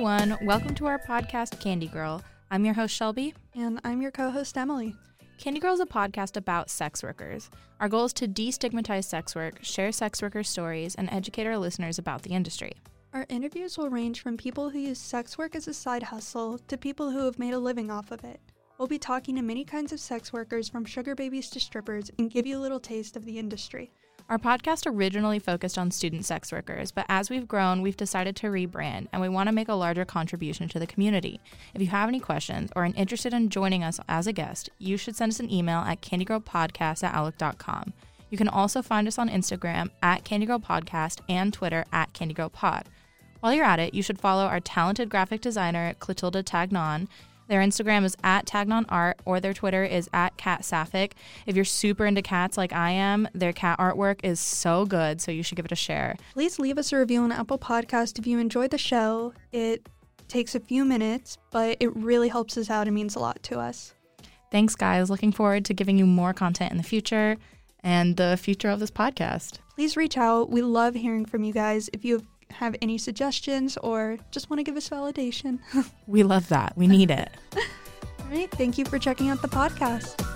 everyone. Welcome to our podcast, Candy Girl. I'm your host, Shelby. And I'm your co host, Emily. Candy Girl is a podcast about sex workers. Our goal is to destigmatize sex work, share sex worker stories, and educate our listeners about the industry. Our interviews will range from people who use sex work as a side hustle to people who have made a living off of it. We'll be talking to many kinds of sex workers from sugar babies to strippers and give you a little taste of the industry. Our podcast originally focused on student sex workers, but as we've grown, we've decided to rebrand and we want to make a larger contribution to the community. If you have any questions or are interested in joining us as a guest, you should send us an email at candygirlpodcast at outlook.com. You can also find us on Instagram at candygirlpodcast and Twitter at candygirlpod. While you're at it, you should follow our talented graphic designer, Clotilda Tagnon, their Instagram is at Tagnon Art or their Twitter is at Cat Sapphic. If you're super into cats like I am, their cat artwork is so good, so you should give it a share. Please leave us a review on Apple Podcast if you enjoyed the show. It takes a few minutes, but it really helps us out and means a lot to us. Thanks, guys. Looking forward to giving you more content in the future and the future of this podcast. Please reach out. We love hearing from you guys. If you have have any suggestions or just want to give us validation. we love that. We need it. All right. Thank you for checking out the podcast.